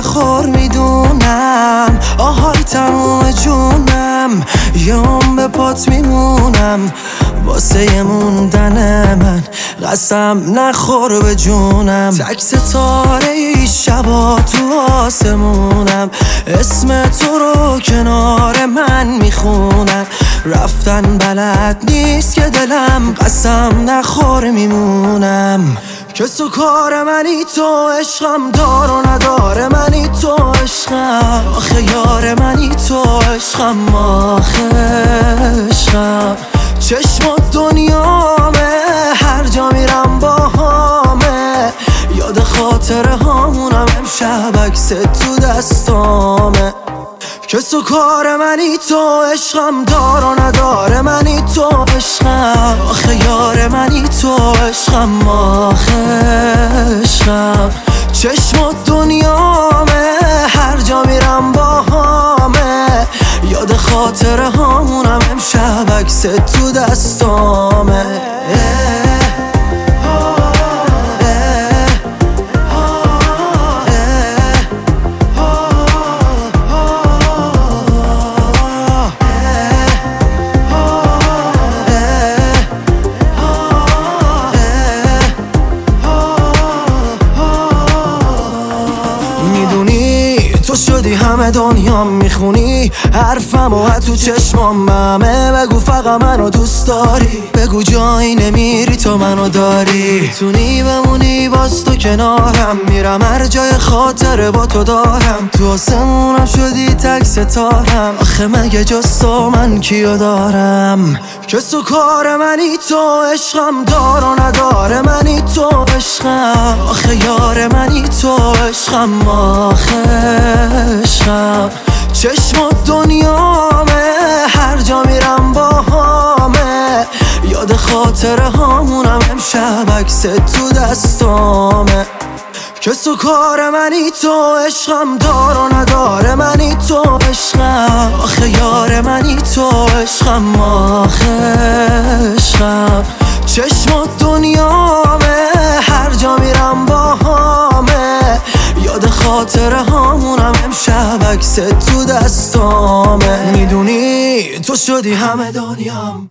نخور می‌دونم. آهای تموم جونم. یوم به پات میمونم. واسه موندن من قسم نخور به جونم. تک ستاره ای شبا تو آسمونم. اسم تو رو کنار من می‌خونم. رفتن بلد نیست که دلم قسم نخور میمونم. که سو کار منی تو عشقم دار و نداره منی تو عشقم. آخه یار منی تو عشقم آخه عشقم. چشم و دنیامه هر جا میرم با همه یاد خاطره هامونم امشب عکس تو دستامه. که سو کار منی تو عشقم دار و عشقم آخه یار منی تو عشقم آخه عشقم. چشم دنیامه هر جا میرم با همه یاد خاطره هامونم امشب عکس تو دستامه. شدی همه دنیا می‌خونی؟ حرفم و تو چشمام همه بگو فقط منو دوست داری. بگو جایی نمیری تو منو داری. می‌تونی بمونی؟ باز تو کنارم. میرم هر جای خاطره با تو دارم. تو آسمونم شدی تک ستارم. آخه مگه جز تو من کیو دارم؟ که سو کار منی تو عشقم دار و نداره منی تو عشقم. آخه یار منی تو عشقم. آخه عشقم چشم و دنیامه هر جا میرم با همه یاد خاطره هامونم امشب عکس تو دستامه. که سو کار منی تو عشقم دار و نداره منی تو عشقم. آخه یار منی تو عشقم آخه عشقم. چشم و دنیامه یاد خاطره هامونم امشب عکس تو دستامه. می‌دونی تو شدی همه دنیام.